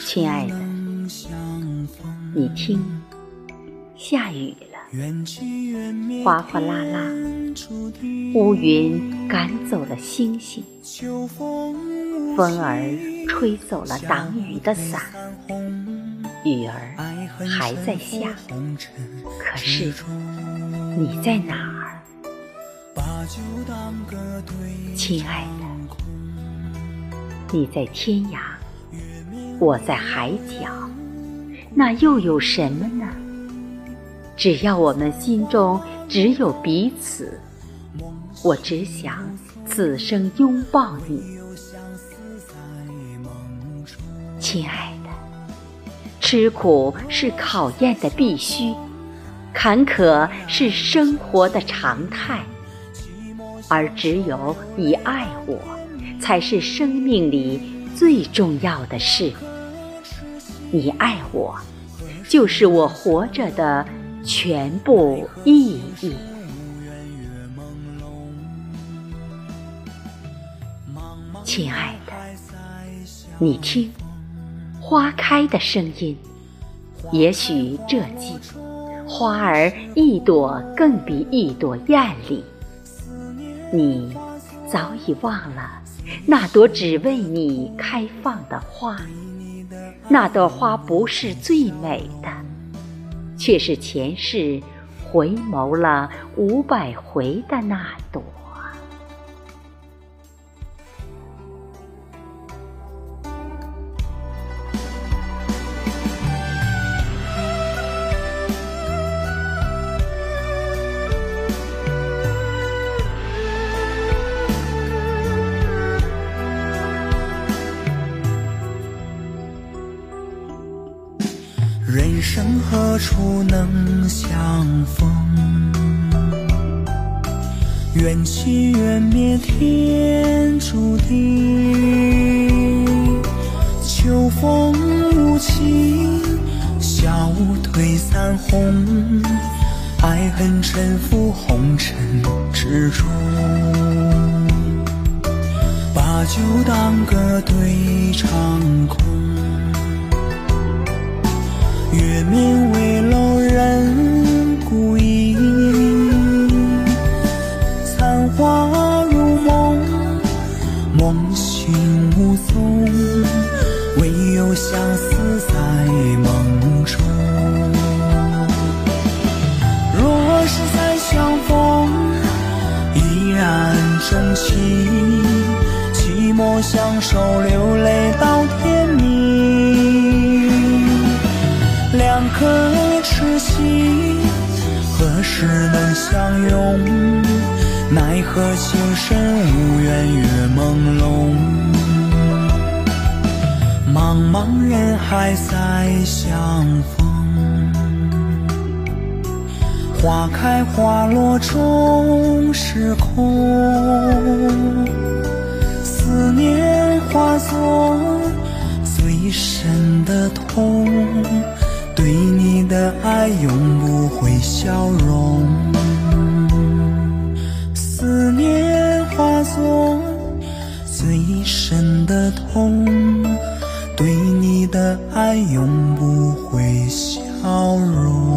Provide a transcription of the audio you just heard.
亲爱的，你听，下雨了，哗哗啦啦，乌云赶走了星星，风儿吹走了挡雨的伞，雨儿还在下，可是你在哪儿，亲爱的？你在天涯。我在海角，那又有什么呢？只要我们心中只有彼此，我只想此生拥抱你，亲爱的。吃苦是考验的必须，坎坷是生活的常态，而只有你爱我，才是生命里最重要的事。你爱我，就是我活着的全部意义。亲爱的，你听，花开的声音。也许这季，花儿一朵更比一朵艳丽。你早已忘了那朵只为你开放的花。那朵花不是最美的，却是前世回眸了五百回的那朵。生何处能相逢？缘起缘灭天注定。秋风无情，笑雾褪散红，爱恨沉浮红尘之中。把酒当歌对长空。花如梦，梦醒无踪，唯有相思在梦中。若是再相逢，依然钟情，寂寞相守，流泪到天明。两颗痴心，何时能相拥？奈何情深无缘月朦胧。茫茫人海再相逢，花开花落终是空。思念化作最深的痛。对你的爱永不会消融，一生的痛，对你的爱永不会消融。